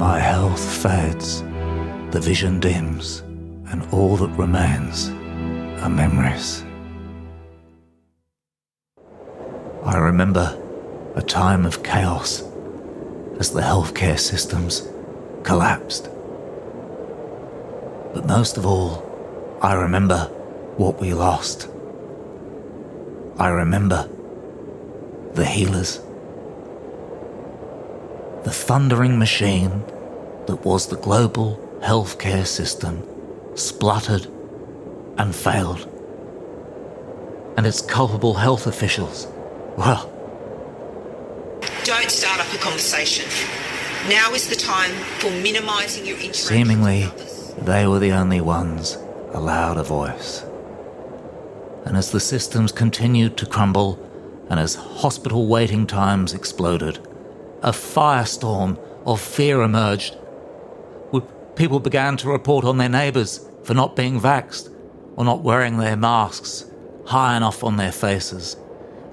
my health fades, the vision dims, and all that remains are memories. I remember a time of chaos as the healthcare systems collapsed. But most of all, I remember what we lost. I remember the healers. The thundering machine that was the global healthcare system spluttered and failed. And its culpable health officials, well, Don't start up a conversation. Now is the time for minimising your interaction Seemingly, they were the only ones allowed a voice. And as the systems continued to crumble, and as hospital waiting times exploded, a firestorm of fear emerged. People began to report on their neighbours for not being vaxxed or not wearing their masks high enough on their faces.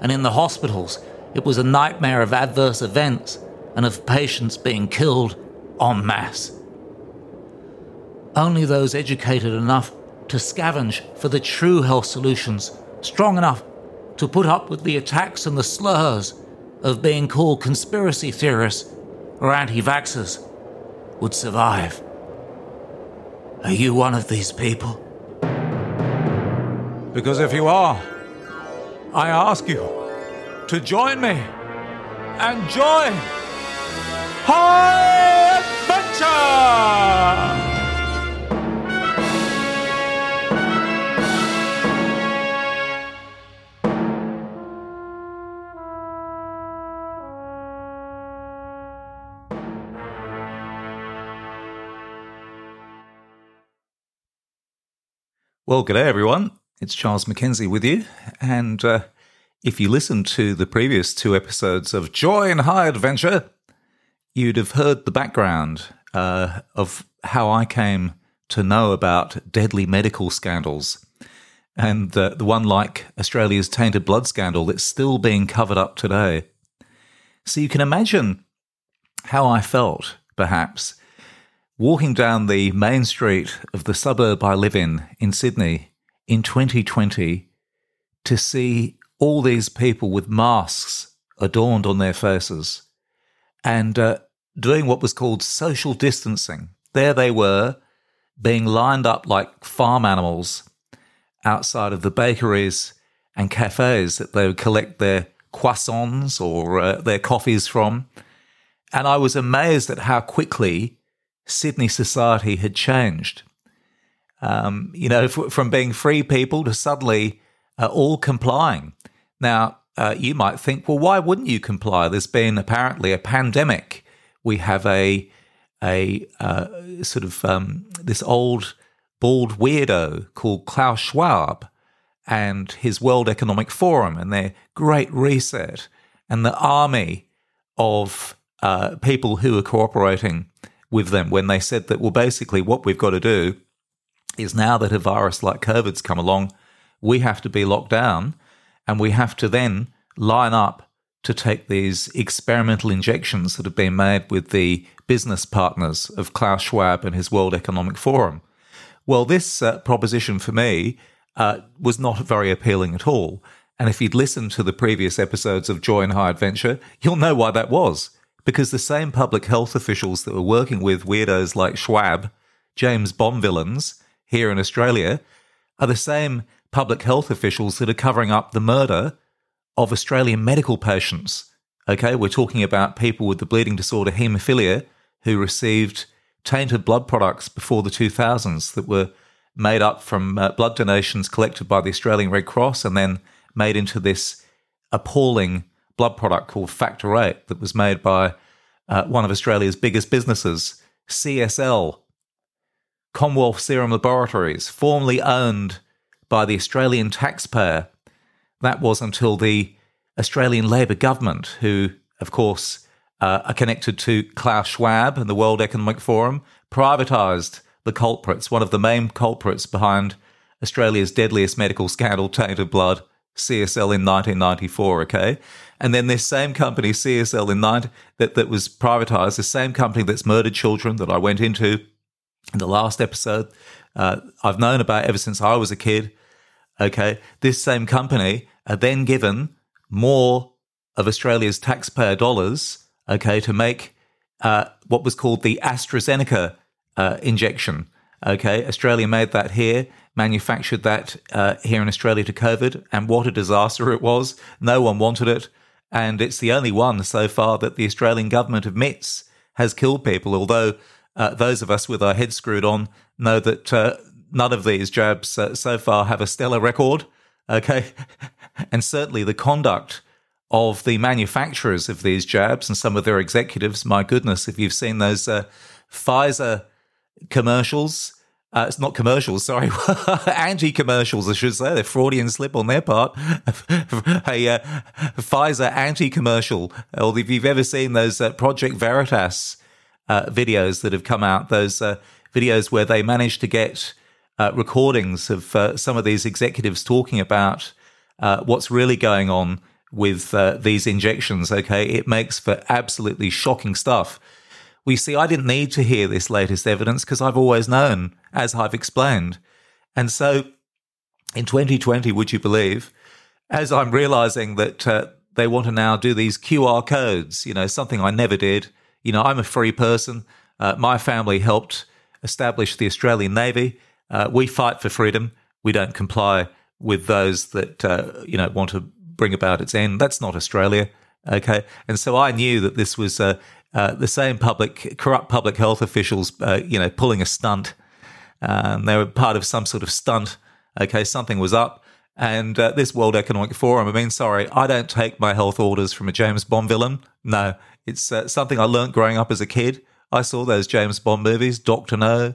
And in the hospitals, it was a nightmare of adverse events and of patients being killed en masse. Only those educated enough to scavenge for the true health solutions, strong enough to put up with the attacks and the slurs of being called conspiracy theorists or anti vaxxers, would survive. Are you one of these people? Because if you are, I ask you to join me and join High Adventure! Well, good day, everyone. It's Charles Mackenzie with you. And uh, if you listened to the previous two episodes of Join High Adventure, you'd have heard the background uh, of how I came to know about deadly medical scandals. And uh, the one like Australia's tainted blood scandal that's still being covered up today. So you can imagine how I felt, perhaps, walking down the main street of the suburb I live in in Sydney in 2020 to see all these people with masks adorned on their faces and uh, doing what was called social distancing. There they were, being lined up like farm animals outside of the bakeries and cafes that they would collect their croissants or uh, their coffees from. And I was amazed at how quickly Sydney society had changed. Um, you know, f- from being free people to suddenly uh, all complying. Now, uh, you might think, well, why wouldn't you comply? There's been apparently a pandemic. We have a a uh, sort of um, this old bald weirdo called Klaus Schwab and his World Economic Forum and their Great Reset and the army of uh, people who are cooperating with them when they said that, well, basically, what we've got to do is now that a virus like COVID's come along, we have to be locked down and we have to then line up to take these experimental injections that have been made with the business partners of Klaus Schwab and his World Economic Forum. Well, this uh, proposition for me uh, was not very appealing at all. And if you'd listened to the previous episodes of Join High Adventure, you'll know why that was. Because the same public health officials that were working with weirdos like Schwab, James Bond villains here in Australia, are the same public health officials that are covering up the murder of Australian medical patients. Okay, we're talking about people with the bleeding disorder haemophilia who received tainted blood products before the 2000s that were made up from uh, blood donations collected by the Australian Red Cross and then made into this appalling blood product called Factor 8 that was made by uh, one of Australia's biggest businesses, CSL, Commonwealth Serum Laboratories, formerly owned by the Australian taxpayer. That was until the Australian Labor government, who, of course, uh, are connected to Klaus Schwab and the World Economic Forum, privatised the culprits, one of the main culprits behind Australia's deadliest medical scandal, tainted blood, CSL in 1994, okay? And then this same company, CSL in 90, that, that was privatized, the same company that's murdered children that I went into in the last episode, uh, I've known about ever since I was a kid, okay? This same company are then given more of Australia's taxpayer dollars, okay, to make uh, what was called the AstraZeneca uh, injection. Okay, Australia made that here, manufactured that uh, here in Australia to COVID, and what a disaster it was. No one wanted it, and it's the only one so far that the Australian government admits has killed people. Although uh, those of us with our heads screwed on know that uh, none of these jabs uh, so far have a stellar record. Okay, and certainly the conduct of the manufacturers of these jabs and some of their executives. My goodness, if you've seen those uh, Pfizer commercials, uh, it's not commercials, sorry, anti commercials, I should say. They're Freudian slip on their part. a uh, Pfizer anti commercial. Or if you've ever seen those uh, Project Veritas uh, videos that have come out, those uh, videos where they managed to get uh, recordings of some of these executives talking about what's really going on with these injections, okay? It makes for absolutely shocking stuff. We see, I didn't need to hear this latest evidence because I've always known, as I've explained. And so in 2020, would you believe, as I'm realizing that uh, they want to now do these QR codes, you know, something I never did. You know, I'm a free person. Uh, my family helped establish the Australian Navy. Uh, we fight for freedom. We don't comply with those that, uh, you know, want to bring about its end. That's not Australia. Okay. And so I knew that this was uh, the same public, corrupt public health officials, uh, you know, pulling a stunt. Um, they were part of some sort of stunt. Okay. Something was up. And uh, this World Economic Forum, I mean, sorry, I don't take my health orders from a James Bond villain. No, it's uh, something I learned growing up as a kid. I saw those James Bond movies, Doctor No,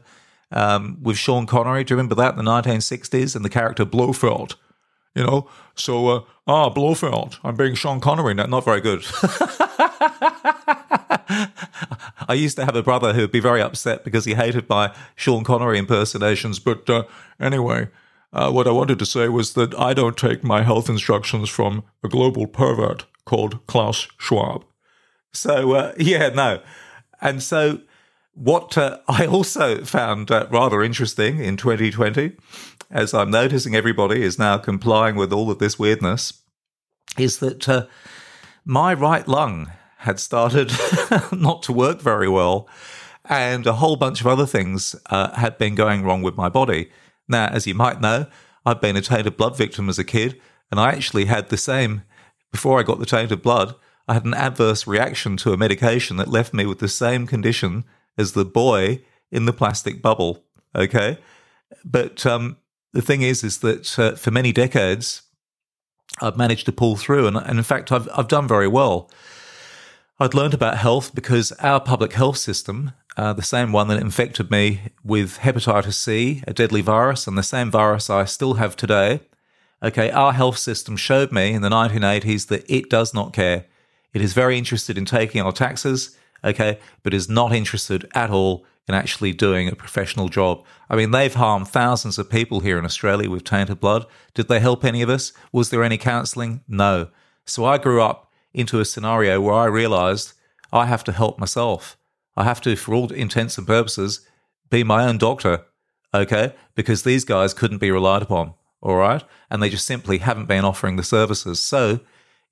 um, with Sean Connery. Do you remember that in the 1960s? And the character Blofeld you know. So, uh, ah, Blofeld, I'm being Sean Connery. Not, not very good. I used to have a brother who would be very upset because he hated my Sean Connery impersonations. But uh, anyway, uh, what I wanted to say was that I don't take my health instructions from a global pervert called Klaus Schwab. So, uh, yeah, no. And so, what uh, I also found uh, rather interesting in 2020 as I'm noticing everybody is now complying with all of this weirdness, is that uh, my right lung had started not to work very well, and a whole bunch of other things uh, had been going wrong with my body. Now, as you might know, I've been a tainted blood victim as a kid, and I actually had the same before I got the tainted blood. I had an adverse reaction to a medication that left me with the same condition as the boy in the plastic bubble. Okay. But um, the thing is, is that uh, for many decades, I've managed to pull through, and, and in fact, I've I've done very well. I'd learned about health because our public health system, uh, the same one that infected me with hepatitis C, a deadly virus, and the same virus I still have today. Okay, our health system showed me in the 1980s that it does not care. It is very interested in taking our taxes, okay, but is not interested at all in actually doing a professional job. I mean, they've harmed thousands of people here in Australia with tainted blood. Did they help any of us? Was there any counselling? No. So I grew up into a scenario where I realised I have to help myself. I have to, for all intents and purposes, be my own doctor, okay? Because these guys couldn't be relied upon, all right? And they just simply haven't been offering the services. So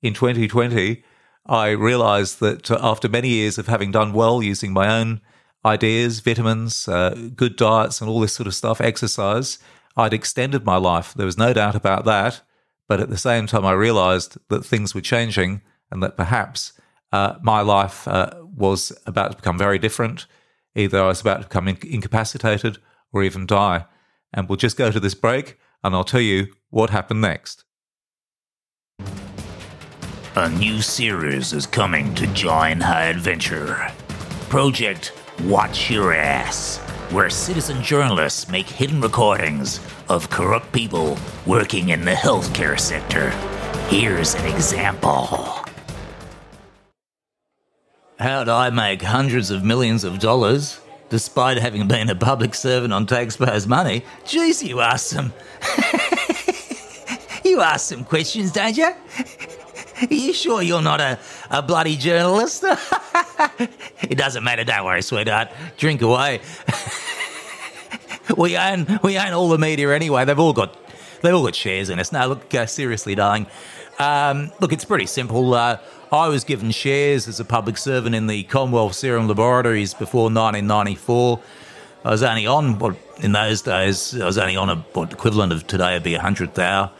in 2020, I realized that after many years of having done well using my own ideas, vitamins, uh, good diets, and all this sort of stuff, exercise, I'd extended my life. There was no doubt about that. But at the same time, I realized that things were changing and that perhaps uh, my life uh, was about to become very different. Either I was about to become incapacitated or even die. And we'll just go to this break and I'll tell you what happened next. A new series is coming to Join High Adventure. Project Watch Your Ass, where citizen journalists make hidden recordings of corrupt people working in the healthcare sector. Here's an example. How'd I make hundreds of millions of dollars despite having been a public servant on taxpayers' money? Jeez, you awesome. You ask some questions, don't you? Are you sure you're not a, a bloody journalist? it doesn't matter, don't worry, sweetheart. Drink away. we own we own all the media anyway. They've all got they've all got shares in us. Now look, uh, seriously, darling. Um, look, it's pretty simple. Uh, I was given shares as a public servant in the Commonwealth Serum Laboratories before 1994. I was only on what in those days I was only on a what equivalent of today would be a hundred thou.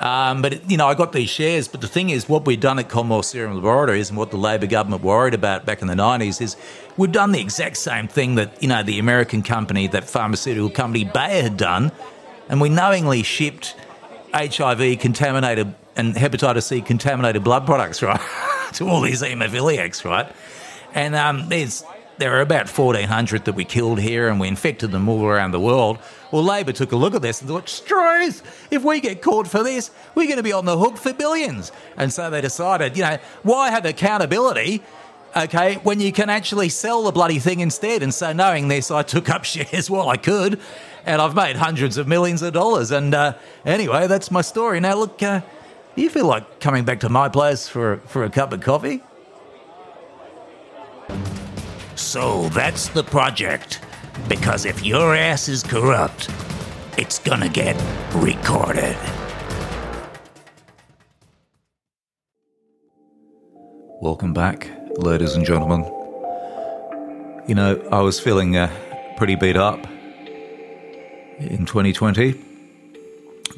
Um, but you know, I got these shares. But the thing is, what we'd done at Commonwealth Serum Laboratories and what the Labor government worried about back in the nineties is we'd done the exact same thing that you know the American company, that pharmaceutical company Bayer had done, and we knowingly shipped HIV contaminated and hepatitis C contaminated blood products, right, to all these haemophiliacs, right? And um, there's there are about 1,400 that we killed here and we infected them all around the world. Well, Labor took a look at this and thought, Struth, if we get caught for this, we're going to be on the hook for billions. And so they decided, you know, why have accountability? Okay, when you can actually sell the bloody thing instead. And so, knowing this, I took up shares while I could, and I've made hundreds of millions of dollars. And uh, anyway, that's my story. Now, look, uh, do you feel like coming back to my place for, for a cup of coffee? So that's the project. Because if your ass is corrupt, it's gonna get recorded. Welcome back, ladies and gentlemen. You know, I was feeling uh, pretty beat up in 2020.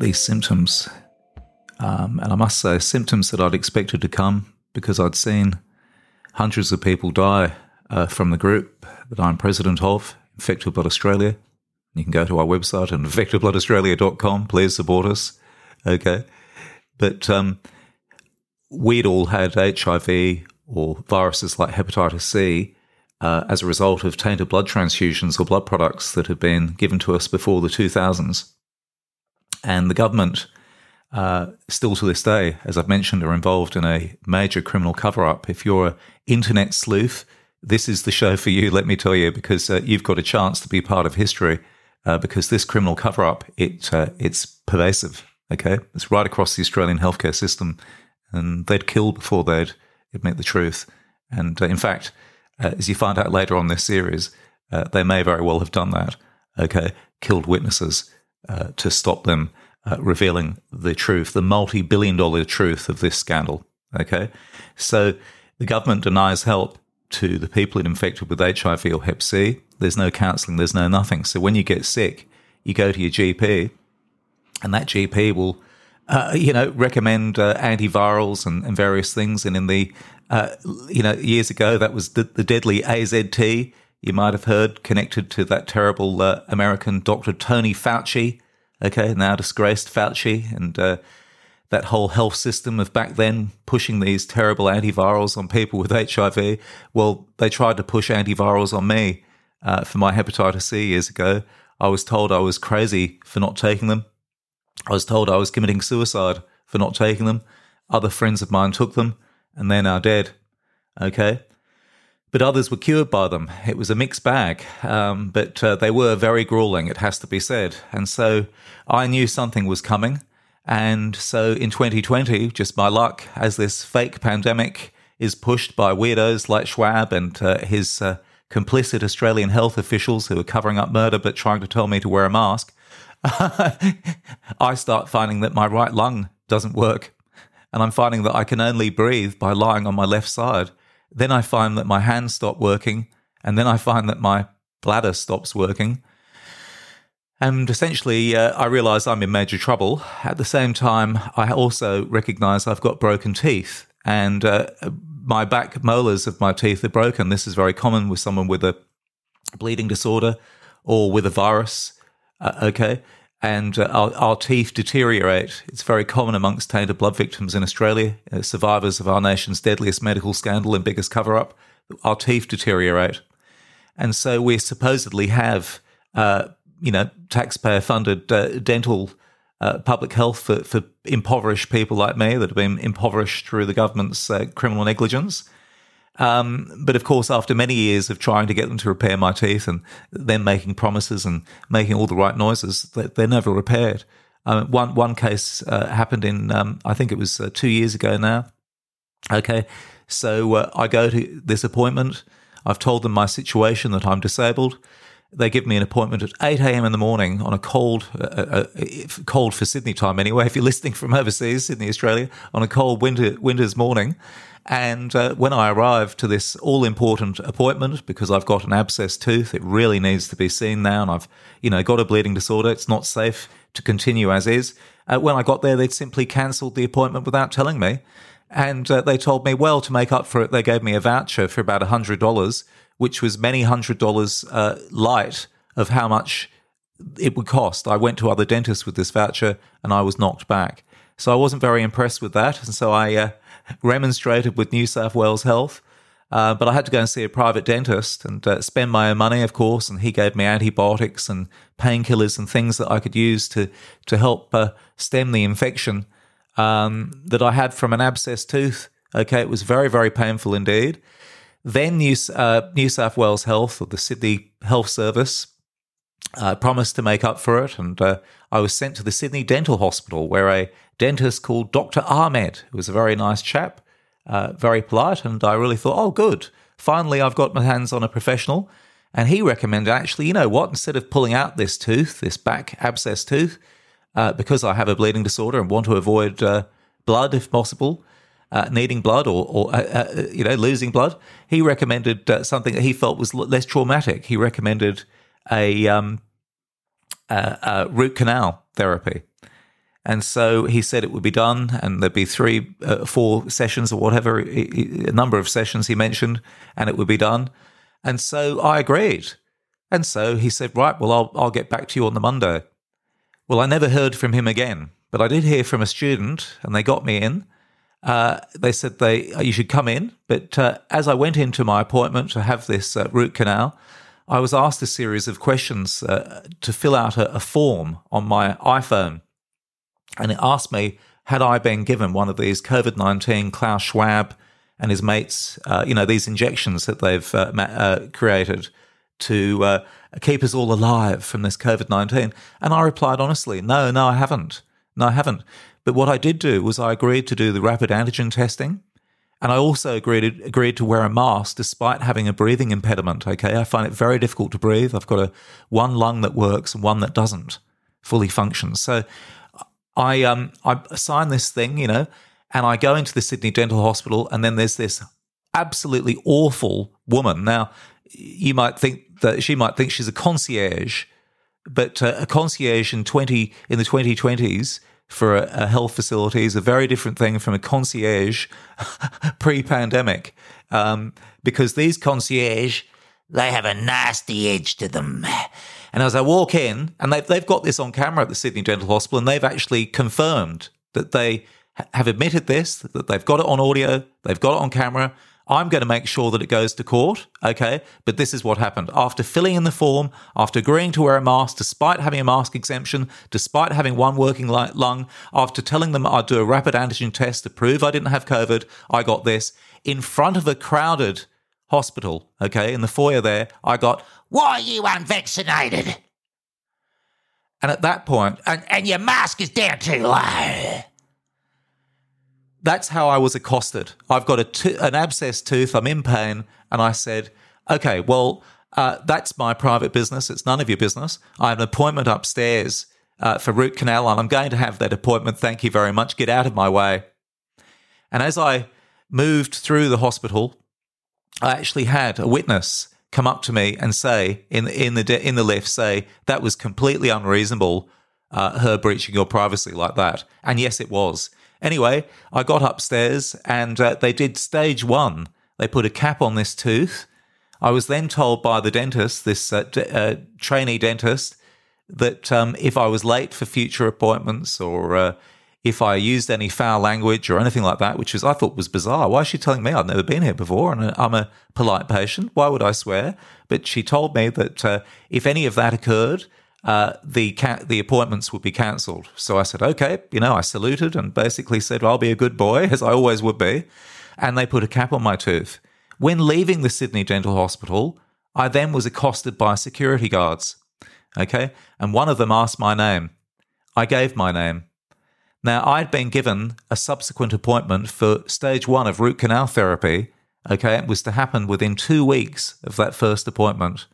These symptoms, um, and I must say, symptoms that I'd expected to come because I'd seen hundreds of people die uh, from the group that I'm president of, Infected Blood Australia. You can go to our website infectedbloodaustralia.com. Please support us. Okay. But um, we'd all had HIV or viruses like hepatitis C uh, as a result of tainted blood transfusions or blood products that had been given to us before the 2000s. And the government, uh, still to this day, as I've mentioned, are involved in a major criminal cover up. If you're an internet sleuth, this is the show for you, let me tell you, because uh, you've got a chance to be part of history. Uh, because this criminal cover up, it uh, it's pervasive. Okay, it's right across the Australian healthcare system, and they'd kill before they'd admit the truth. And uh, in fact, as you find out later on this series, they may very well have done that. Okay, killed witnesses to stop them revealing the truth, the multi-billion-dollar truth of this scandal. Okay, so the government denies help to the people infected with HIV or Hep C. There's no counselling, there's no nothing. So when you get sick, you go to your GP, and that GP will, uh, you know, recommend uh, antivirals and, and, various things. And in the, uh, you know, years ago, that was the, the, deadly AZT. You might have heard connected to that terrible uh, American Dr. Tony Fauci. Okay, now disgraced Fauci, and uh, that whole health system of back then pushing these terrible antivirals on people with HIV. Well, they tried to push antivirals on me uh, for my hepatitis C years ago. I was told I was crazy for not taking them. I was told I was committing suicide for not taking them. Other friends of mine took them and they're now dead. Okay. But others were cured by them. It was a mixed bag, um, but uh, they were very grueling, it has to be said. And so I knew something was coming. And so in 2020, just by luck, as this fake pandemic is pushed by weirdos like Schwab and uh, his uh, complicit Australian health officials who are covering up murder but trying to tell me to wear a mask, I start finding that my right lung doesn't work. And I'm finding that I can only breathe by lying on my left side. Then I find that my hands stop working. And then I find that my bladder stops working. And essentially, uh, I realize I'm in major trouble. At the same time, I also recognize I've got broken teeth and uh, my back molars of my teeth are broken. This is very common with someone with a bleeding disorder or with a virus. Uh, okay. And uh, our, our, teeth deteriorate. It's very common amongst tainted blood victims in Australia, uh, survivors of our nation's deadliest medical scandal and biggest cover up. Our teeth deteriorate. And so we supposedly have uh, you know, taxpayer funded uh, dental uh, public health for, for impoverished people like me that have been impoverished through the government's uh, criminal negligence. Um, but of course, after many years of trying to get them to repair my teeth and then making promises and making all the right noises, they're never repaired. Uh, one one case uh, happened in um, I think it was uh, two years ago now. Okay, so uh, I go to this appointment. I've told them my situation that I'm disabled. They give me an appointment at 8 a.m. in the morning on a cold, uh, uh, cold for Sydney time anyway. If you're listening from overseas, Sydney, Australia, on a cold winter winter's morning, and uh, when I arrived to this all important appointment, because I've got an abscess tooth, it really needs to be seen now, and I've, you know, got a bleeding disorder. It's not safe to continue as is. Uh, when I got there, they'd simply cancelled the appointment without telling me. And uh, they told me, well, to make up for it, they gave me a voucher for about $100, which was many hundred dollars uh, light of how much it would cost. I went to other dentists with this voucher and I was knocked back. So I wasn't very impressed with that. And so I uh, remonstrated with New South Wales Health. Uh, but I had to go and see a private dentist and uh, spend my own money, of course. And he gave me antibiotics and painkillers and things that I could use to to help uh, stem the infection um, that I had from an abscess tooth. Okay, it was very very painful indeed. Then New, uh, New South Wales Health or the Sydney Health Service uh, promised to make up for it, and uh, I was sent to the Sydney Dental Hospital, where a dentist called Dr. Ahmed, who was a very nice chap, uh, very polite, and I really thought, oh, good. Finally, I've got my hands on a professional. And he recommended, actually, you know what? Instead of pulling out this tooth, this back abscess tooth, uh, because I have a bleeding disorder and want to avoid uh, blood if possible, uh, needing blood or, or uh, uh, you know losing blood, he recommended uh, something that he felt was less traumatic. He recommended a, um, a, a root canal therapy. And so he said it would be done, and there'd be three, uh, four sessions or whatever, a number of sessions he mentioned, and it would be done. And so I agreed. And so he said, Right, well, I'll, I'll get back to you on the Monday. Well, I never heard from him again, but I did hear from a student, and they got me in. Uh, they said they you should come in, but uh, as I went into my appointment to have this uh, root canal, I was asked a series of questions uh, to fill out a, a form on my iPhone and it asked me had I been given one of these COVID 19 Klaus Schwab and his mates, uh, you know, these injections that they've uh, uh, created to uh, keep us all alive from this COVID 19? And I replied honestly, no, no, I haven't. No, I haven't. But what I did do was I agreed to do the rapid antigen testing. And I also agreed agreed to wear a mask despite having a breathing impediment. Okay, I find it very difficult to breathe. I've got a one lung that works and one that doesn't fully function. So I um I sign this thing, you know, and I go into the Sydney Dental Hospital, and then there's this absolutely awful woman. Now, you might think that she might think she's a concierge, but uh, a concierge in twenty in the twenty twenties for a, a, health facility is a very different thing from a concierge pre-pandemic, um, because these concierge they have a nasty edge to them. And as I walk in, and they've, they've got this on camera at the Sydney Dental Hospital, and they've actually confirmed that they have admitted this, that they've got it on audio, they've got it on camera. I'm going to make sure that it goes to court, okay? But this is what happened. After filling in the form, after agreeing to wear a mask, despite having a mask exemption, despite having one working lung, after telling them I'd do a rapid antigen test to prove I didn't have COVID, I got this. In front of a crowded hospital, okay, in the foyer there, I got, Why are you unvaccinated? And at that point, and, and your mask is down too low. That's how I was accosted. I've got a to- an abscess tooth, I'm in pain, and I said, Okay, well, uh, that's my private business. It's none of your business. I have an appointment upstairs uh, for root canal, and I'm going to have that appointment. Thank you very much. Get out of my way. And as I moved through the hospital, I actually had a witness come up to me and say in in the in the lift say that was completely unreasonable, uh, her breaching your privacy like that. And yes, it was. Anyway, I got upstairs and uh, they did stage one. They put a cap on this tooth. I was then told by the dentist, this uh, d- uh, trainee dentist, that um, if I was late for future appointments or uh, if I used any foul language or anything like that, which was I thought was bizarre. Why is she telling me I've never been here before and I'm a polite patient? Why would I swear? But she told me that uh, if any of that occurred, uh, the ca- the appointments would be cancelled. So I said, okay, you know, I saluted and basically said, I'll be a good boy as I always would be, and they put a cap on my tooth. When leaving the Sydney Dental Hospital, I then was accosted by security guards. Okay, and one of them asked my name. I gave my name. Now, I'd been given a subsequent appointment for stage one of root canal therapy. Okay, it was to happen within two weeks of that first appointment.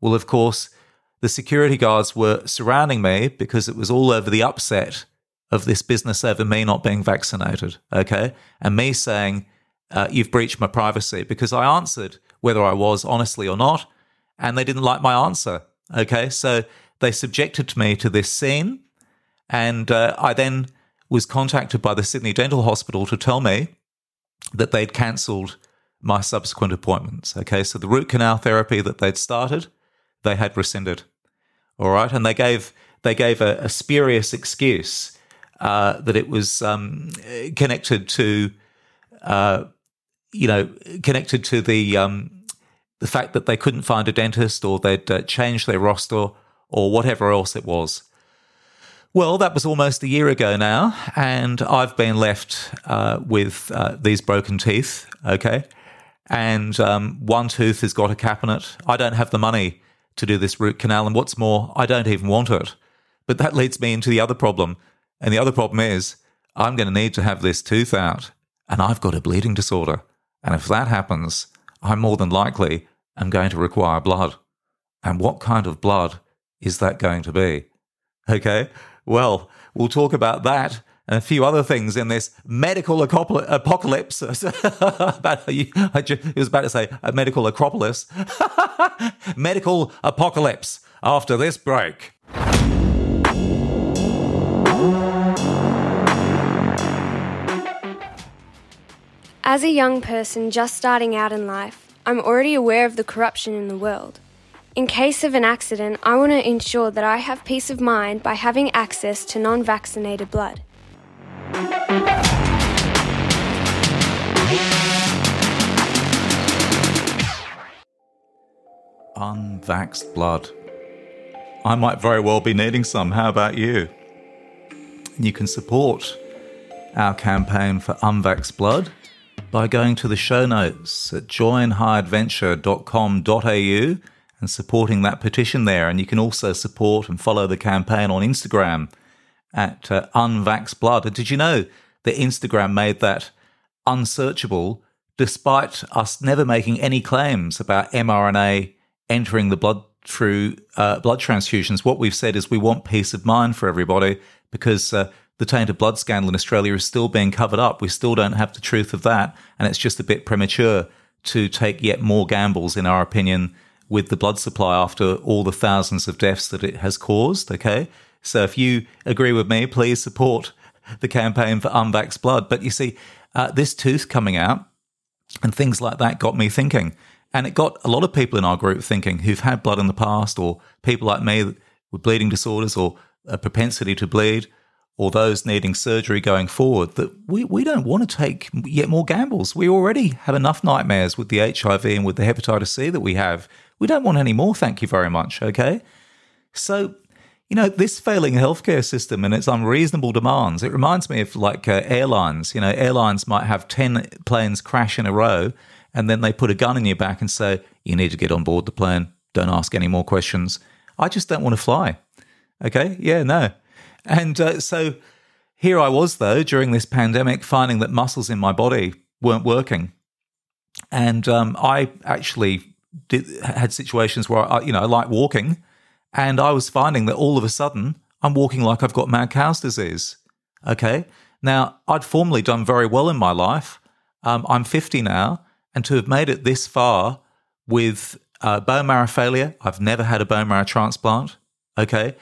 Well, of course, the security guards were surrounding me because it was all over the upset of this business over me not being vaccinated. Okay, and me saying, uh, You've breached my privacy because I answered whether I was honestly or not, and they didn't like my answer. Okay, so they subjected me to this scene, and uh, I then was contacted by the Sydney Dental Hospital to tell me that they'd cancelled my subsequent appointments. Okay, so the root canal therapy that they'd started, they had rescinded. All right, and they gave they gave a, a spurious excuse uh, that it was um, connected to, uh, you know, connected to the um, the fact that they couldn't find a dentist or they'd uh, changed their roster or whatever else it was. Well, that was almost a year ago now, and I've been left uh, with uh, these broken teeth, okay? And um, one tooth has got a cap in it. I don't have the money to do this root canal, and what's more, I don't even want it. But that leads me into the other problem. And the other problem is, I'm going to need to have this tooth out, and I've got a bleeding disorder. And if that happens, I'm more than likely am going to require blood. And what kind of blood is that going to be? Okay. Well, we'll talk about that and a few other things in this medical apocalypse. about, I was about to say a medical acropolis. medical apocalypse after this break. As a young person just starting out in life, I'm already aware of the corruption in the world. In case of an accident, I want to ensure that I have peace of mind by having access to non vaccinated blood. Unvaxxed blood. I might very well be needing some. How about you? You can support our campaign for unvaxxed blood by going to the show notes at joinhighadventure.com.au and supporting that petition there. And you can also support and follow the campaign on Instagram at uh, unvaxxedblood. And did you know that Instagram made that unsearchable despite us never making any claims about mRNA entering the blood through uh, blood transfusions? What we've said is we want peace of mind for everybody because uh, the tainted blood scandal in Australia is still being covered up. We still don't have the truth of that. And it's just a bit premature to take yet more gambles, in our opinion, with the blood supply after all the thousands of deaths that it has caused. Okay. So if you agree with me, please support the campaign for unvaxxed blood. But you see, uh, this tooth coming out and things like that got me thinking. And it got a lot of people in our group thinking who've had blood in the past, or people like me with bleeding disorders or a propensity to bleed, or those needing surgery going forward, that we, we don't want to take yet more gambles. We already have enough nightmares with the HIV and with the hepatitis C that we have. We don't want any more, thank you very much. Okay. So, you know, this failing healthcare system and its unreasonable demands, it reminds me of like uh, airlines. You know, airlines might have 10 planes crash in a row and then they put a gun in your back and say, you need to get on board the plane. Don't ask any more questions. I just don't want to fly. Okay. Yeah, no. And uh, so here I was, though, during this pandemic, finding that muscles in my body weren't working. And um, I actually did, had situations where I, you know, I like walking, and I was finding that all of a sudden I'm walking like I've got mad cow's disease. Okay. Now, I'd formerly done very well in my life. Um, I'm 50 now, and to have made it this far with uh, bone marrow failure, I've never had a bone marrow transplant. Okay.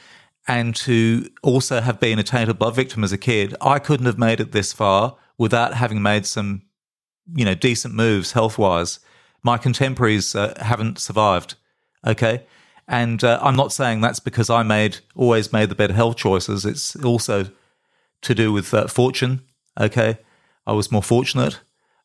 And to also have been a tainted blood victim as a kid, I couldn't have made it this far without having made some, you know, decent moves health wise my contemporaries uh, haven't survived. Okay. And uh, I'm not saying that's because I made always made the better health choices. It's also to do with uh, fortune. Okay. I was more fortunate.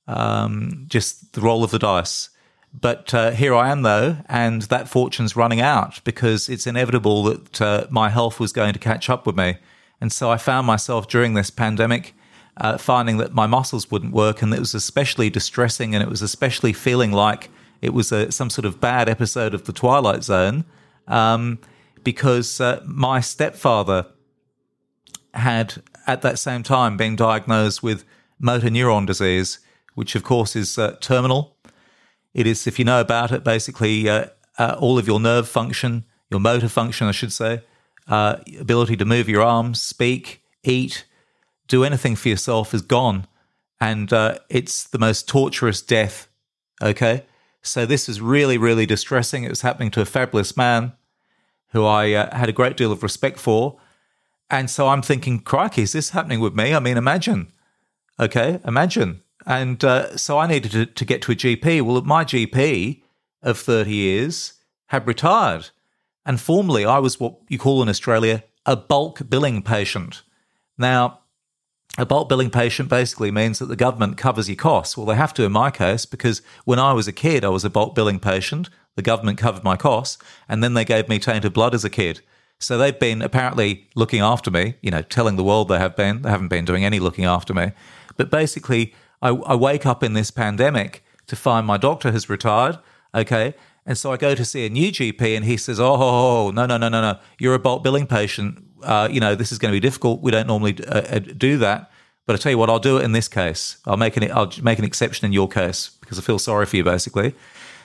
Um, just the roll of the dice. But uh, here I am, though, and that fortune's running out because it's inevitable that uh, my health was going to catch up with me. And so I found myself during this pandemic uh, finding that my muscles wouldn't work, and it was especially distressing, and it was especially feeling like it was a, some sort of bad episode of the Twilight Zone, um, because uh, my stepfather had at that same time been diagnosed with motor neuron disease, which of course is uh, terminal. It is, if you know about it, basically uh, uh, all of your nerve function, your motor function, I should say, uh, ability to move your arms, speak, eat, do anything for yourself is gone. And uh, it's the most torturous death. Okay. So this is really, really distressing. It was happening to a fabulous man who I uh, had a great deal of respect for. And so I'm thinking, crikey, is this happening with me? I mean, imagine. Okay, imagine. And uh, so I needed to, to get to a GP. Well, my GP of 30 years had retired. And formerly, I was what you call in Australia a bulk billing patient. Now, a bulk billing patient basically means that the government covers your costs. Well, they have to in my case because when I was a kid, I was a bulk billing patient. The government covered my costs, and then they gave me tainted blood as a kid. So they've been apparently looking after me, you know, telling the world they have been. They haven't been doing any looking after me. But basically, I, I wake up in this pandemic to find my doctor has retired. Okay. And so I go to see a new GP and he says, Oh, no, no, no, no, no. You're a bulk billing patient uh, you know, this is going to be difficult. We don't normally uh, uh, do that. But I tell you what, I'll do it in this case. I'll make an I'll make an exception in your case because I feel sorry for you, basically.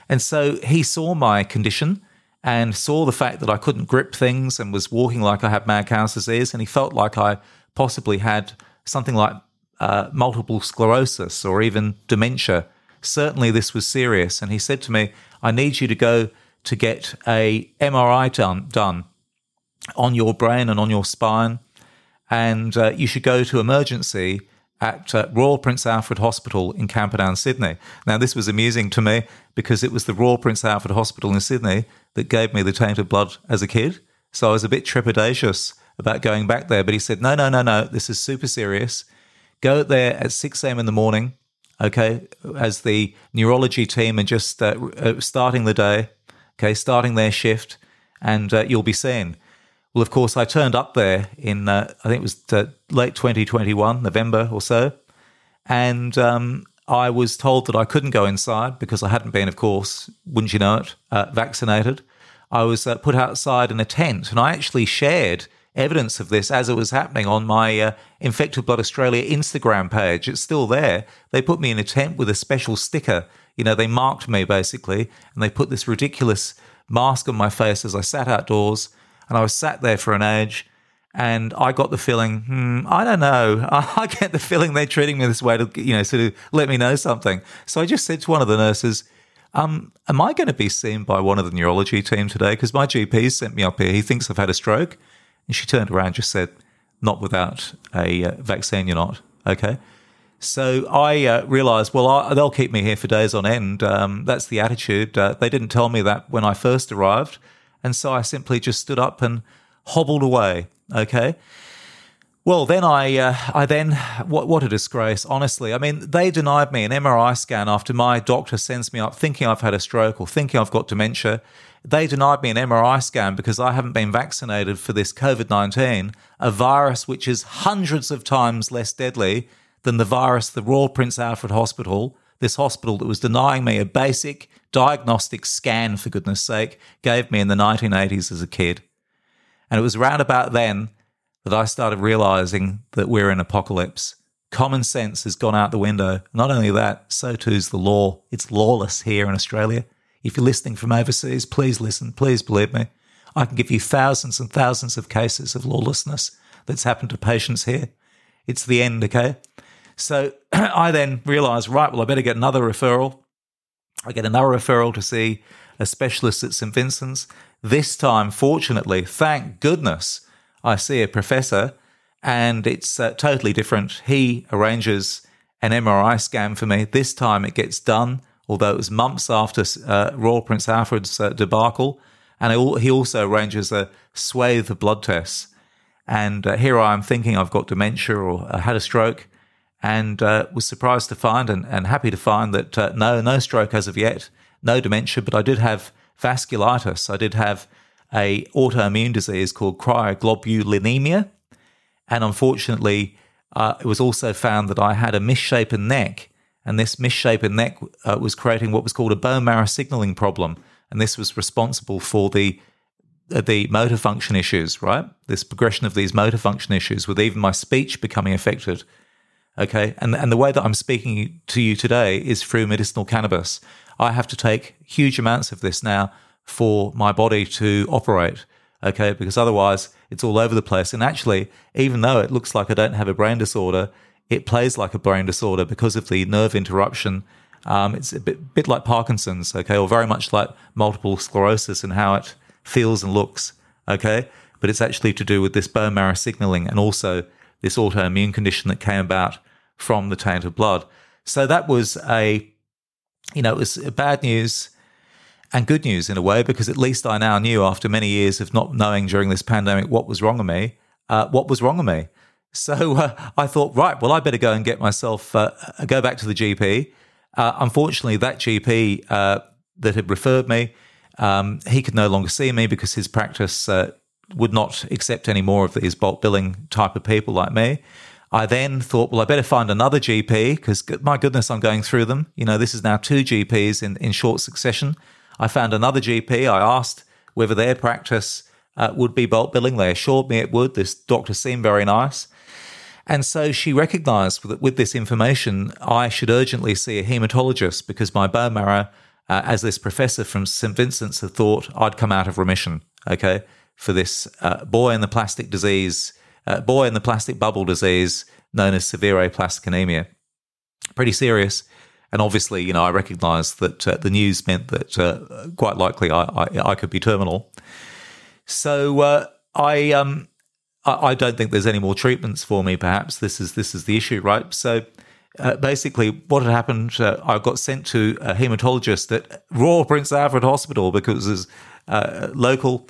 And so he saw my condition and saw the fact that I couldn't grip things and was walking like I had mad cow's disease, and he felt like I possibly had something like uh, multiple sclerosis or even dementia. Certainly, this was serious, and he said to me, "I need you to go to get a MRI done." done on your brain and on your spine. And uh, you should go to emergency at uh, Royal Prince Alfred Hospital in Camperdown, Sydney. Now, this was amusing to me because it was the Royal Prince Alfred Hospital in Sydney that gave me the tainted blood as a kid. So I was a bit trepidatious about going back there. But he said, no, no, no, no, this is super serious. Go there at 6 a.m. in the morning, okay, as the neurology team and just uh, uh, starting the day, okay, starting their shift, and uh, you'll be seen. Well, of course, I turned up there in, uh, I think it was late 2021, November or so. And um, I was told that I couldn't go inside because I hadn't been, of course, wouldn't you know it, uh, vaccinated. I was uh, put outside in a tent. And I actually shared evidence of this as it was happening on my uh, Infected Blood Australia Instagram page. It's still there. They put me in a tent with a special sticker. You know, they marked me basically, and they put this ridiculous mask on my face as I sat outdoors and I was sat there for an age. And I got the feeling, hmm, I don't know. I get the feeling they're treating me this way to, you know, sort of let me know something. So I just said to one of the nurses, um, am I going to be seen by one of the neurology team today? Because my GP sent me up here. He thinks I've had a stroke. And she turned around and just said, not without a uh, vaccine, you're not. Okay. So I uh, realized, well, I, they'll keep me here for days on end. Um, that's the attitude. Uh, they didn't tell me that when I first arrived. And so I simply just stood up and hobbled away. Okay. Well, then I, uh, I then, what, what a disgrace, honestly. I mean, they denied me an MRI scan after my doctor sends me up thinking I've had a stroke or thinking I've got dementia. They denied me an MRI scan because I haven't been vaccinated for this COVID 19, a virus which is hundreds of times less deadly than the virus the Royal Prince Alfred Hospital this hospital that was denying me a basic diagnostic scan, for goodness sake, gave me in the 1980s as a kid. And it was around about then that I started realizing that we're in apocalypse. Common sense has gone out the window. Not only that, so too's the law. It's lawless here in Australia. If you're listening from overseas, please listen. Please believe me. I can give you thousands and thousands of cases of lawlessness that's happened to patients here. It's the end, okay? So I then realized, right, well, I better get another referral. I get another referral to see a specialist at St. Vincent's. This time, fortunately, thank goodness, I see a professor and it's uh, totally different. He arranges an MRI scan for me. This time it gets done, although it was months after uh, Royal Prince Alfred's uh, debacle. And he also arranges a swathe of blood tests. And uh, here I am thinking I've got dementia or I had a stroke and uh, was surprised to find and, and happy to find that uh, no, no stroke as of yet, no dementia, but I did have vasculitis. I did have a autoimmune disease called cryoglobulinemia, and unfortunately, uh, it was also found that I had a misshapen neck, and this misshapen neck uh, was creating what was called a bone marrow signaling problem, and this was responsible for the the motor function issues, right? This progression of these motor function issues, with even my speech becoming affected. Okay, and and the way that I'm speaking to you today is through medicinal cannabis. I have to take huge amounts of this now for my body to operate. Okay, because otherwise it's all over the place. And actually, even though it looks like I don't have a brain disorder, it plays like a brain disorder because of the nerve interruption. Um, it's a bit, bit like Parkinson's, okay, or very much like multiple sclerosis and how it feels and looks, okay? But it's actually to do with this bone marrow signaling and also this autoimmune condition that came about from the tainted blood. So that was a, you know, it was bad news and good news in a way because at least I now knew after many years of not knowing during this pandemic what was wrong with me, uh, what was wrong with me. So uh, I thought, right, well, I better go and get myself, uh, go back to the GP. Uh, unfortunately, that GP uh, that had referred me, um, he could no longer see me because his practice uh, would not accept any more of these bulk billing type of people like me. I then thought, well, I better find another GP because my goodness, I'm going through them. You know, this is now two GPs in, in short succession. I found another GP. I asked whether their practice uh, would be bulk billing. They assured me it would. This doctor seemed very nice. And so she recognized that with this information, I should urgently see a hematologist because my bone marrow, uh, as this professor from St. Vincent's had thought, I'd come out of remission, okay, for this uh, boy in the plastic disease, uh, boy in the plastic bubble disease known as severe aplastic anemia. Pretty serious. And obviously, you know, I recognised that uh, the news meant that uh, quite likely I, I, I, could be terminal. So uh, I, um, I, I don't think there's any more treatments for me. Perhaps this is this is the issue, right? So. Uh, basically, what had happened, uh, I got sent to a hematologist at Royal Prince Alfred Hospital because it was uh, local.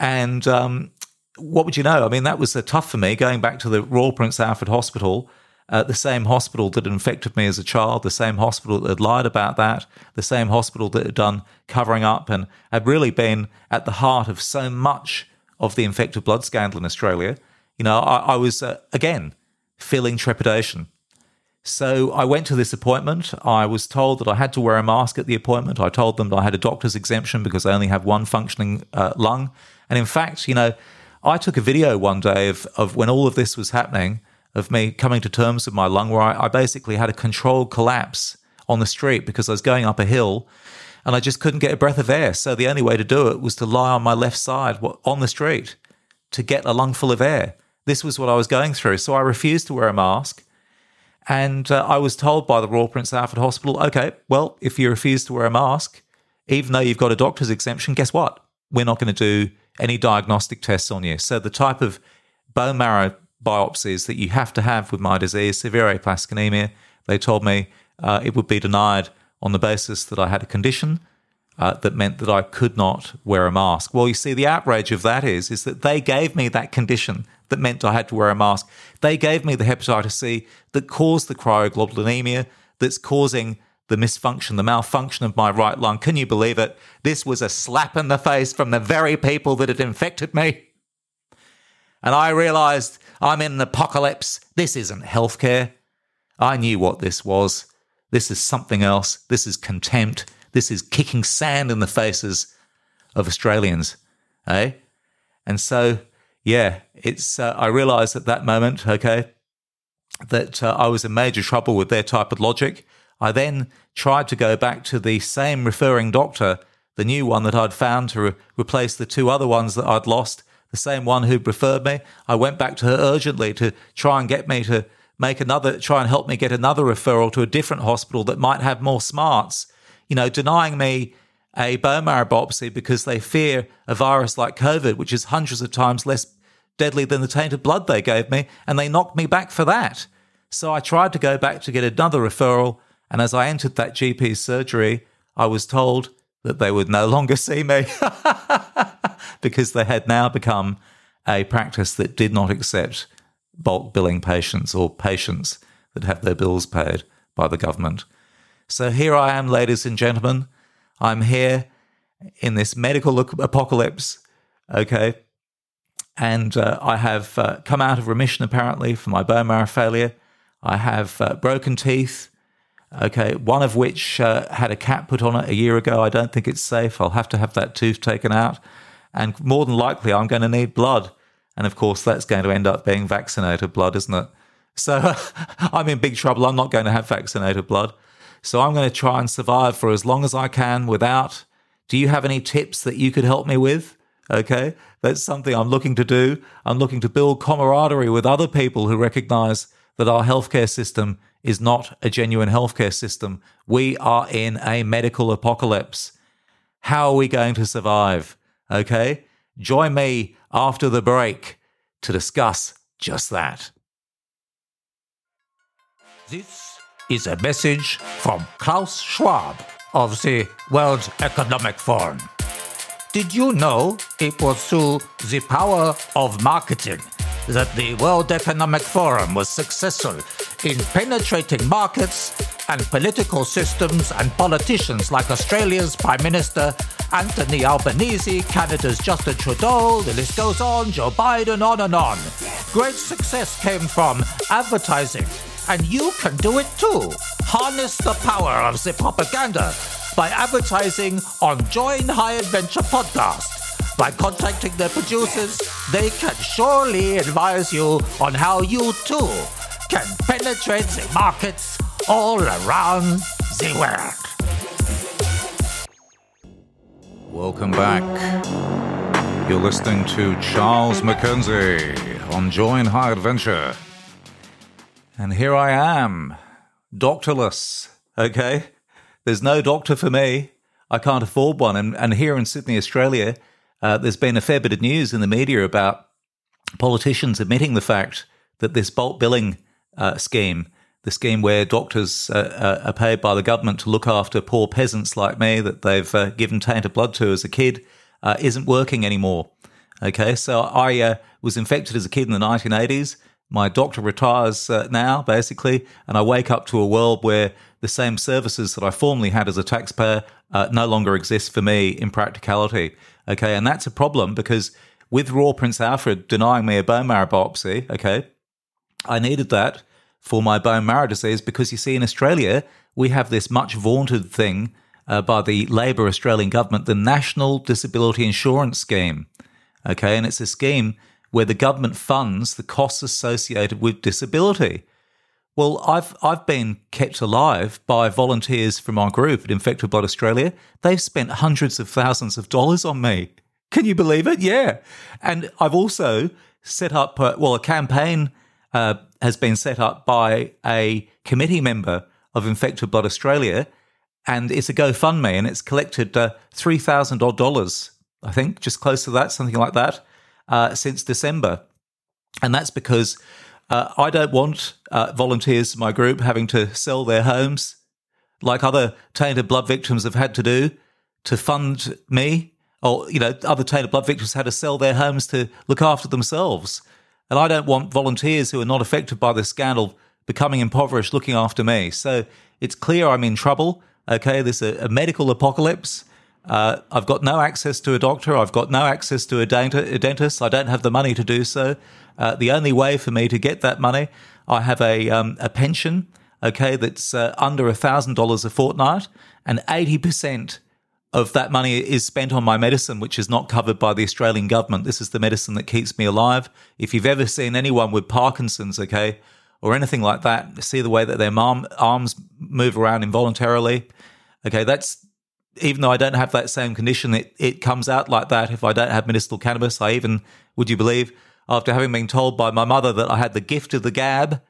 And um, what would you know? I mean, that was tough for me going back to the Royal Prince Alfred Hospital uh, the same hospital that infected me as a child, the same hospital that had lied about that, the same hospital that had done covering up and had really been at the heart of so much of the infected blood scandal in Australia. You know, I, I was, uh, again, feeling trepidation. So I went to this appointment. I was told that I had to wear a mask at the appointment. I told them that I had a doctor's exemption because I only have one functioning uh, lung. And in fact, you know, I took a video one day of, of when all of this was happening of me coming to terms with my lung where I, I basically had a controlled collapse on the street because I was going up a hill and I just couldn't get a breath of air. So the only way to do it was to lie on my left side on the street to get a lungful of air. This was what I was going through. So I refused to wear a mask. And uh, I was told by the Royal Prince Alfred Hospital, okay, well, if you refuse to wear a mask, even though you've got a doctor's exemption, guess what? We're not going to do any diagnostic tests on you. So the type of bone marrow biopsies that you have to have with my disease, severe aplastic anemia. They told me uh, it would be denied on the basis that I had a condition uh, that meant that I could not wear a mask. Well, you see, the outrage of that is is that they gave me that condition that meant I had to wear a mask. They gave me the hepatitis C that caused the cryoglobulinemia, that's causing the misfunction, the malfunction of my right lung. Can you believe it? This was a slap in the face from the very people that had infected me. And I realized I'm in an apocalypse. This isn't healthcare. I knew what this was. This is something else. This is contempt. This is kicking sand in the faces of Australians. Eh? And so, yeah, it's, uh, I realized at that moment, okay, that uh, I was in major trouble with their type of logic. I then tried to go back to the same referring doctor, the new one that I'd found to re- replace the two other ones that I'd lost the same one who'd referred me. I went back to her urgently to try and get me to make another, try and help me get another referral to a different hospital that might have more smarts. You know, denying me a bone marrow biopsy because they fear a virus like COVID, which is hundreds of times less deadly than the tainted blood they gave me, and they knocked me back for that. So I tried to go back to get another referral, and as I entered that GP surgery, I was told that they would no longer see me because they had now become a practice that did not accept bulk billing patients or patients that have their bills paid by the government. So here I am, ladies and gentlemen. I'm here in this medical apocalypse, okay? And uh, I have uh, come out of remission apparently from my bone marrow failure. I have uh, broken teeth Okay, one of which uh, had a cap put on it a year ago. I don't think it's safe. I'll have to have that tooth taken out. and more than likely I'm going to need blood. And of course, that's going to end up being vaccinated blood, isn't it? So I'm in big trouble. I'm not going to have vaccinated blood. So I'm going to try and survive for as long as I can without. Do you have any tips that you could help me with? Okay. That's something I'm looking to do. I'm looking to build camaraderie with other people who recognize that our healthcare system is not a genuine healthcare system. We are in a medical apocalypse. How are we going to survive? Okay. Join me after the break to discuss just that. This is a message from Klaus Schwab of the World Economic Forum. Did you know it was through the power of marketing that the World Economic Forum was successful in penetrating markets and political systems and politicians like Australia's Prime Minister Anthony Albanese, Canada's Justin Trudeau, the list goes on, Joe Biden, on and on. Great success came from advertising, and you can do it too. Harness the power of the propaganda by advertising on Join High Adventure podcast. By contacting their producers, they can surely advise you on how you too can penetrate the markets all around the world. Welcome back. You're listening to Charles Mackenzie on Join High Adventure. And here I am, doctorless, okay? There's no doctor for me. I can't afford one. And, and here in Sydney, Australia, uh, there's been a fair bit of news in the media about politicians admitting the fact that this bulk billing uh, scheme, the scheme where doctors uh, uh are paid by the government to look after poor peasants like me that they've uh, given tainted blood to as a kid, uh, isn't working anymore. Okay, so I was infected as a kid in the 1980s. My doctor retires now, basically, and I wake up to a world where the same services that I formerly had as a taxpayer no longer exist for me in practicality. Okay, and that's a problem because with Royal Prince Alfred denying me a bone marrow biopsy, okay, I needed that for my bone marrow disease because you see, in Australia, we have this much vaunted thing uh, by the Labor Australian government, the National Disability Insurance Scheme. Okay, and it's a scheme where the government funds the costs associated with disability. Well, I've I've been kept alive by volunteers from our group at Infected Blood Australia. They've spent hundreds of thousands of dollars on me. Can you believe it? Yeah, and I've also set up uh, well a campaign uh, has been set up by a committee member of Infected Blood Australia, and it's a GoFundMe, and it's collected uh, three thousand odd dollars. I think just close to that, something like that, uh, since December, and that's because uh, I don't want uh, volunteers in my group having to sell their homes like other tainted blood victims have had to do to fund me, or you know, other tainted blood victims had to sell their homes to look after themselves. And I don't want volunteers who are not affected by this scandal becoming impoverished looking after me. So it's clear I'm in trouble. Okay, there's a, a medical apocalypse. Uh, I've got no access to a doctor. I've got no access to a, a dentist. I don't have the money to do so. Uh, the only way for me to get that money, I have a um, a pension, okay, that's uh, under a thousand dollars a fortnight, and eighty percent of that money is spent on my medicine, which is not covered by the Australian government. This is the medicine that keeps me alive. If you've ever seen anyone with Parkinson's, okay, or anything like that, see the way that their arm, arms move around involuntarily, okay, that's even though I don't have that same condition, it, it comes out like that if I don't have medicinal cannabis. I even, would you believe, after having been told by my mother that I had the gift of the gab.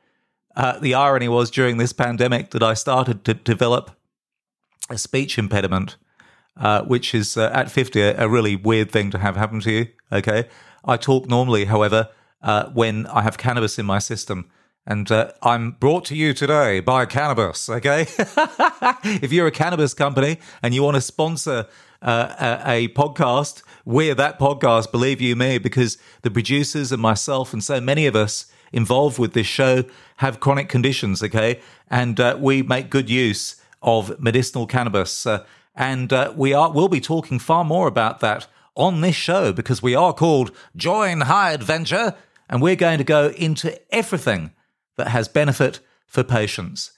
Uh, the irony was during this pandemic that I started to develop a speech impediment, uh, which is uh, at 50 a, a, really weird thing to have happen to you. Okay. I talk normally, however, uh, when I have cannabis in my system. And uh, I'm brought to you today by cannabis. Okay. if you're a cannabis company and you want to sponsor a, a, podcast, we're that podcast, believe you me, because the producers and myself and so many of us involved with this show have chronic conditions, okay? And uh, we make good use of medicinal cannabis. Uh, and uh, we are will be talking far more about that on this show because we are called Join High Adventure, and we're going to go into everything that has benefit for patients.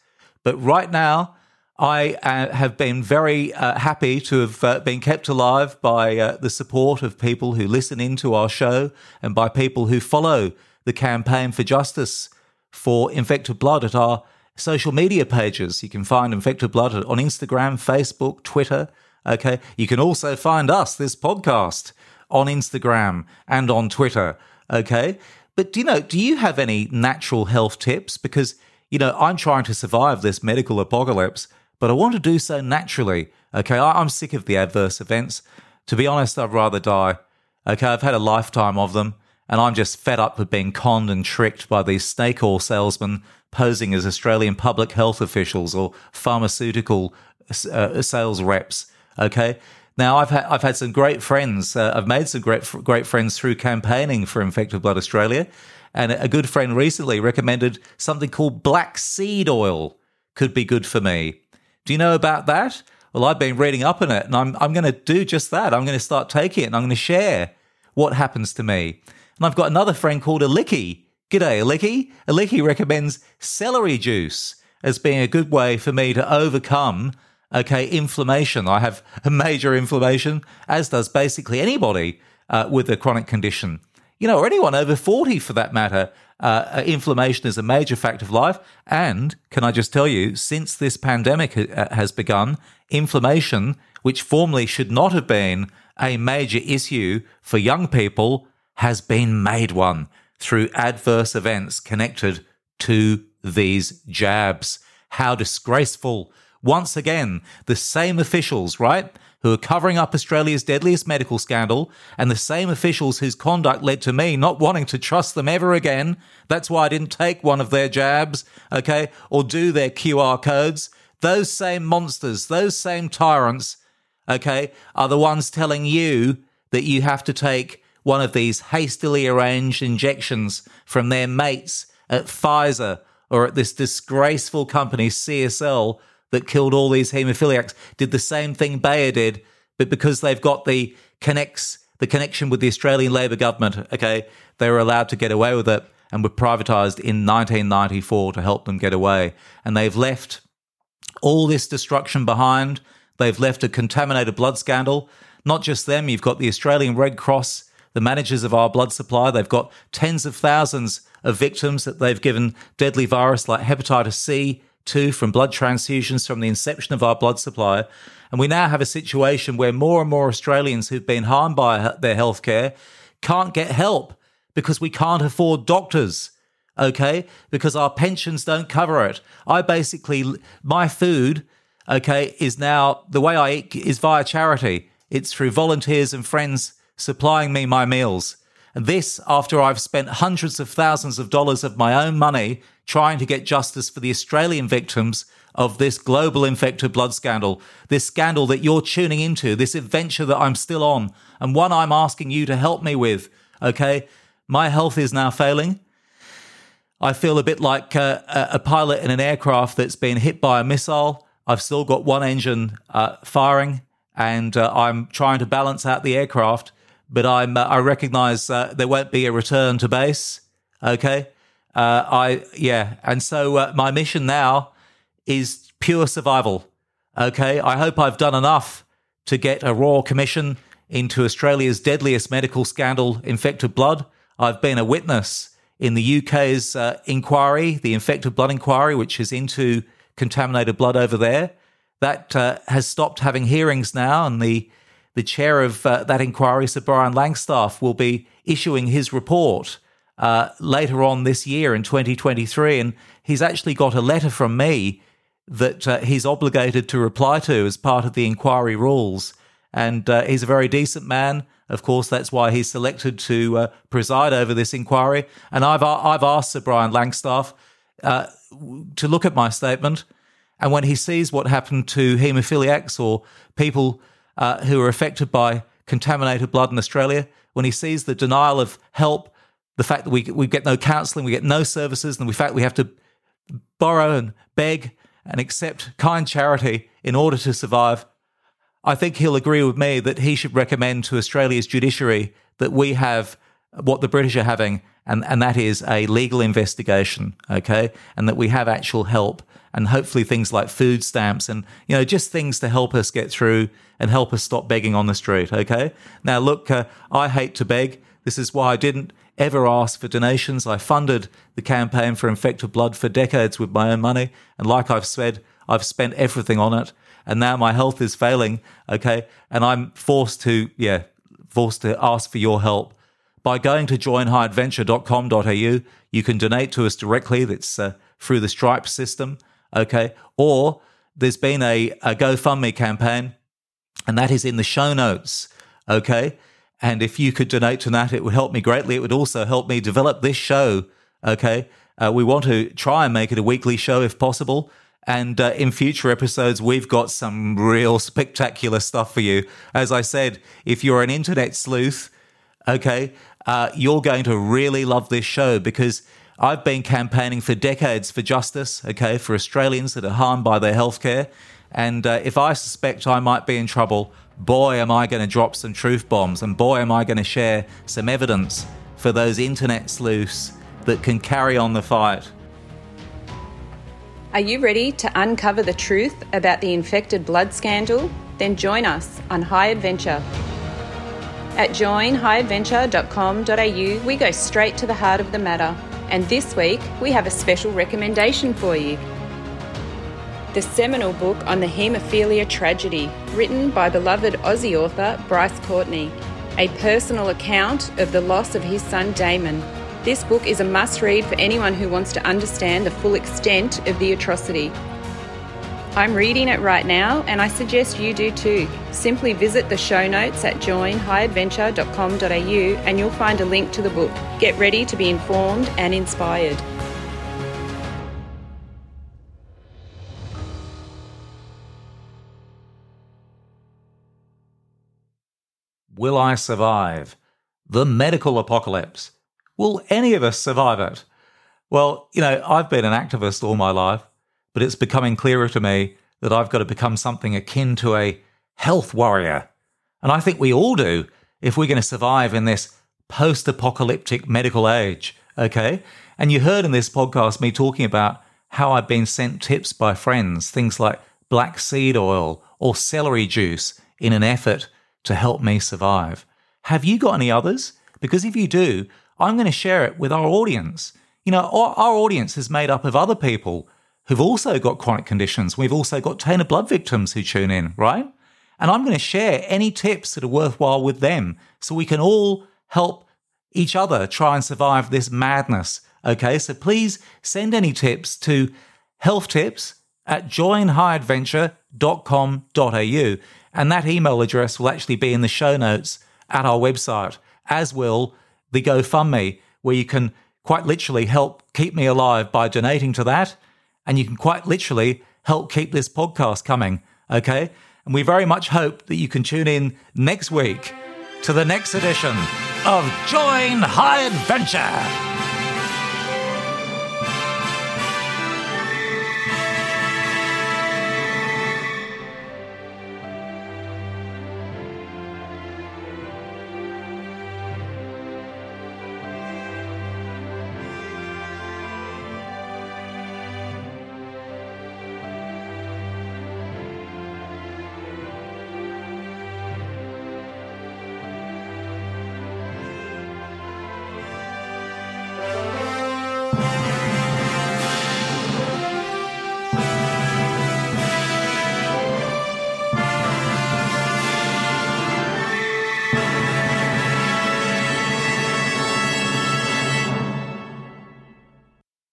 But right now, I uh, have been very uh, happy to have uh, been kept alive by uh, the support of people who listen into our show and by people who follow the campaign for justice for infected blood at our social media pages. You can find infected blood on Instagram, Facebook, Twitter. Okay. You can also find us, this podcast, on Instagram and on Twitter. Okay. But do you know, do you have any natural health tips? Because, you know, I'm trying to survive this medical apocalypse, but I want to do so naturally. Okay. I, I'm sick of the adverse events. To be honest, I'd rather die. Okay. I've had a lifetime of them, and I'm just fed up with being conned and tricked by these snake oil salesmen posing as Australian public health officials or pharmaceutical uh, sales reps. Okay. Now, I've had I've had some great friends. Uh, I've made some great great friends through campaigning for Infected Blood Australia, and a good friend recently recommended something called black seed oil could be good for me. Do you know about that? Well, I've been reading up on it, and I'm I'm going to do just that. I'm going to start taking it, and I'm going to share what happens to me. And I've got another friend called Alicky. G'day, Alicky. Alicky recommends celery juice as being a good way for me to overcome Okay, inflammation. I have a major inflammation, as does basically anybody uh, with a chronic condition. You know, or anyone over 40 for that matter. Uh, uh, inflammation is a major fact of life. And can I just tell you, since this pandemic ha- uh, has begun, inflammation, which formerly should not have been a major issue for young people, has been made one through adverse events connected to these jabs. How disgraceful once again, the same officials, right, who are covering up Australia's deadliest medical scandal, and the same officials whose conduct led to me not wanting to trust them ever again. That's why I didn't take one of their jabs, okay, or do their QR codes. Those same monsters, those same tyrants, okay, are the ones telling you that you have to take one of these hastily arranged injections from their mates at Pfizer or at this disgraceful company, CSL, that killed all these haemophiliacs did the same thing Bayer did, but because they've got the connects the connection with the Australian Labor government, okay, they were allowed to get away with it and were privatised in 1994 to help them get away. And they've left all this destruction behind. They've left a contaminated blood scandal. Not just them, you've got the Australian Red Cross, the managers of our blood supply. They've got tens of thousands of victims that they've given deadly virus like hepatitis C two from blood transfusions from the inception of our blood supply. And we now have a situation where more and more Australians who've been harmed by their healthcare can't get help because we can't afford doctors. Okay. Because our pensions don't cover it. I basically, my food, okay, is now the way I eat is via charity. It's through volunteers and friends supplying me my meals. And this after I've spent hundreds of thousands of dollars of my own money trying to get justice for the Australian victims of this global infected blood scandal, this scandal that you're tuning into, this adventure that I'm still on, and one I'm asking you to help me with. Okay. My health is now failing. I feel a bit like uh, a pilot in an aircraft that's been hit by a missile. I've still got one engine uh, firing, and uh, I'm trying to balance out the aircraft but I'm uh, I recognise uh, there won't be a return to base. Okay, uh, I yeah, and so my mission now is pure survival. Okay, I hope I've done enough to get a royal commission into Australia's deadliest medical scandal, infected blood. I've been a witness in the UK's uh, inquiry, the infected blood inquiry, which is into contaminated blood over there. That uh, has stopped having hearings now, and the the chair of uh, that inquiry, Sir Brian Langstaff, will be issuing his report uh, later on this year in 2023. And he's actually got a letter from me that uh, he's obligated to reply to as part of the inquiry rules. And uh, he's a very decent man. Of course, that's why he's selected to uh, preside over this inquiry. And I've, I've asked Sir Brian Langstaff uh, to look at my statement. And when he sees what happened to haemophiliacs or people uh, who are affected by contaminated blood in Australia, when he sees the denial of help, the fact that we, we get no counselling, we get no services, and the fact we have to borrow and beg and accept kind charity in order to survive, I think he'll agree with me that he should recommend to Australia's judiciary that we have what the British are having, and, and that is a legal investigation, okay? And that we have actual help and hopefully things like food stamps and, you know, just things to help us get through and help us stop begging on the street. Okay. Now, look, uh, I hate to beg. This is why I didn't ever ask for donations. I funded the campaign for Infected Blood for decades with my own money. And like I've said, I've spent everything on it. And now my health is failing. Okay. And I'm forced to, yeah, forced to ask for your help. By going to joinhighadventure.com.au, you can donate to us directly. That's uh, through the Stripe system. Okay. Or there's been a, a GoFundMe campaign, and that is in the show notes. Okay. And if you could donate to that, it would help me greatly. It would also help me develop this show. Okay. Uh, we want to try and make it a weekly show if possible. And uh, in future episodes, we've got some real spectacular stuff for you. As I said, if you're an internet sleuth, okay, uh, you're going to really love this show because I've been campaigning for decades for justice, okay, for Australians that are harmed by their healthcare. And uh, if I suspect I might be in trouble, boy, am I going to drop some truth bombs, and boy, am I going to share some evidence for those internet sleuths that can carry on the fight. Are you ready to uncover the truth about the infected blood scandal? Then join us on High Adventure. At joinhighadventure.com.au, we go straight to the heart of the matter. And this week, we have a special recommendation for you the seminal book on the haemophilia tragedy, written by beloved Aussie author Bryce Courtenay, a personal account of the loss of his son Damon. This book is a must read for anyone who wants to understand the full extent of the atrocity. I'm reading it right now and I suggest you do too. Simply visit the show notes at joinhighadventure.com.au and you'll find a link to the book. Get ready to be informed and inspired. Will I survive? The medical apocalypse. Will any of us survive it? Well, you know, I've been an activist all my life, but it's becoming clearer to me that I've got to become something akin to a health warrior. And I think we all do if we're going to survive in this post apocalyptic medical age. Okay. And you heard in this podcast me talking about how I've been sent tips by friends, things like black seed oil or celery juice in an effort to help me survive. Have you got any others? Because if you do, I'm going to share it with our audience. You know, our, our audience is made up of other people who've also got chronic conditions. We've also got tainted blood victims who tune in, right? And I'm going to share any tips that are worthwhile with them so we can all help each other try and survive this madness. Okay, so please send any tips to health tips at joinhighadventure.com.au. And that email address will actually be in the show notes at our website, as will the GoFundMe, where you can quite literally help keep me alive by donating to that. And you can quite literally help keep this podcast coming. Okay. And we very much hope that you can tune in next week to the next edition of Join High Adventure.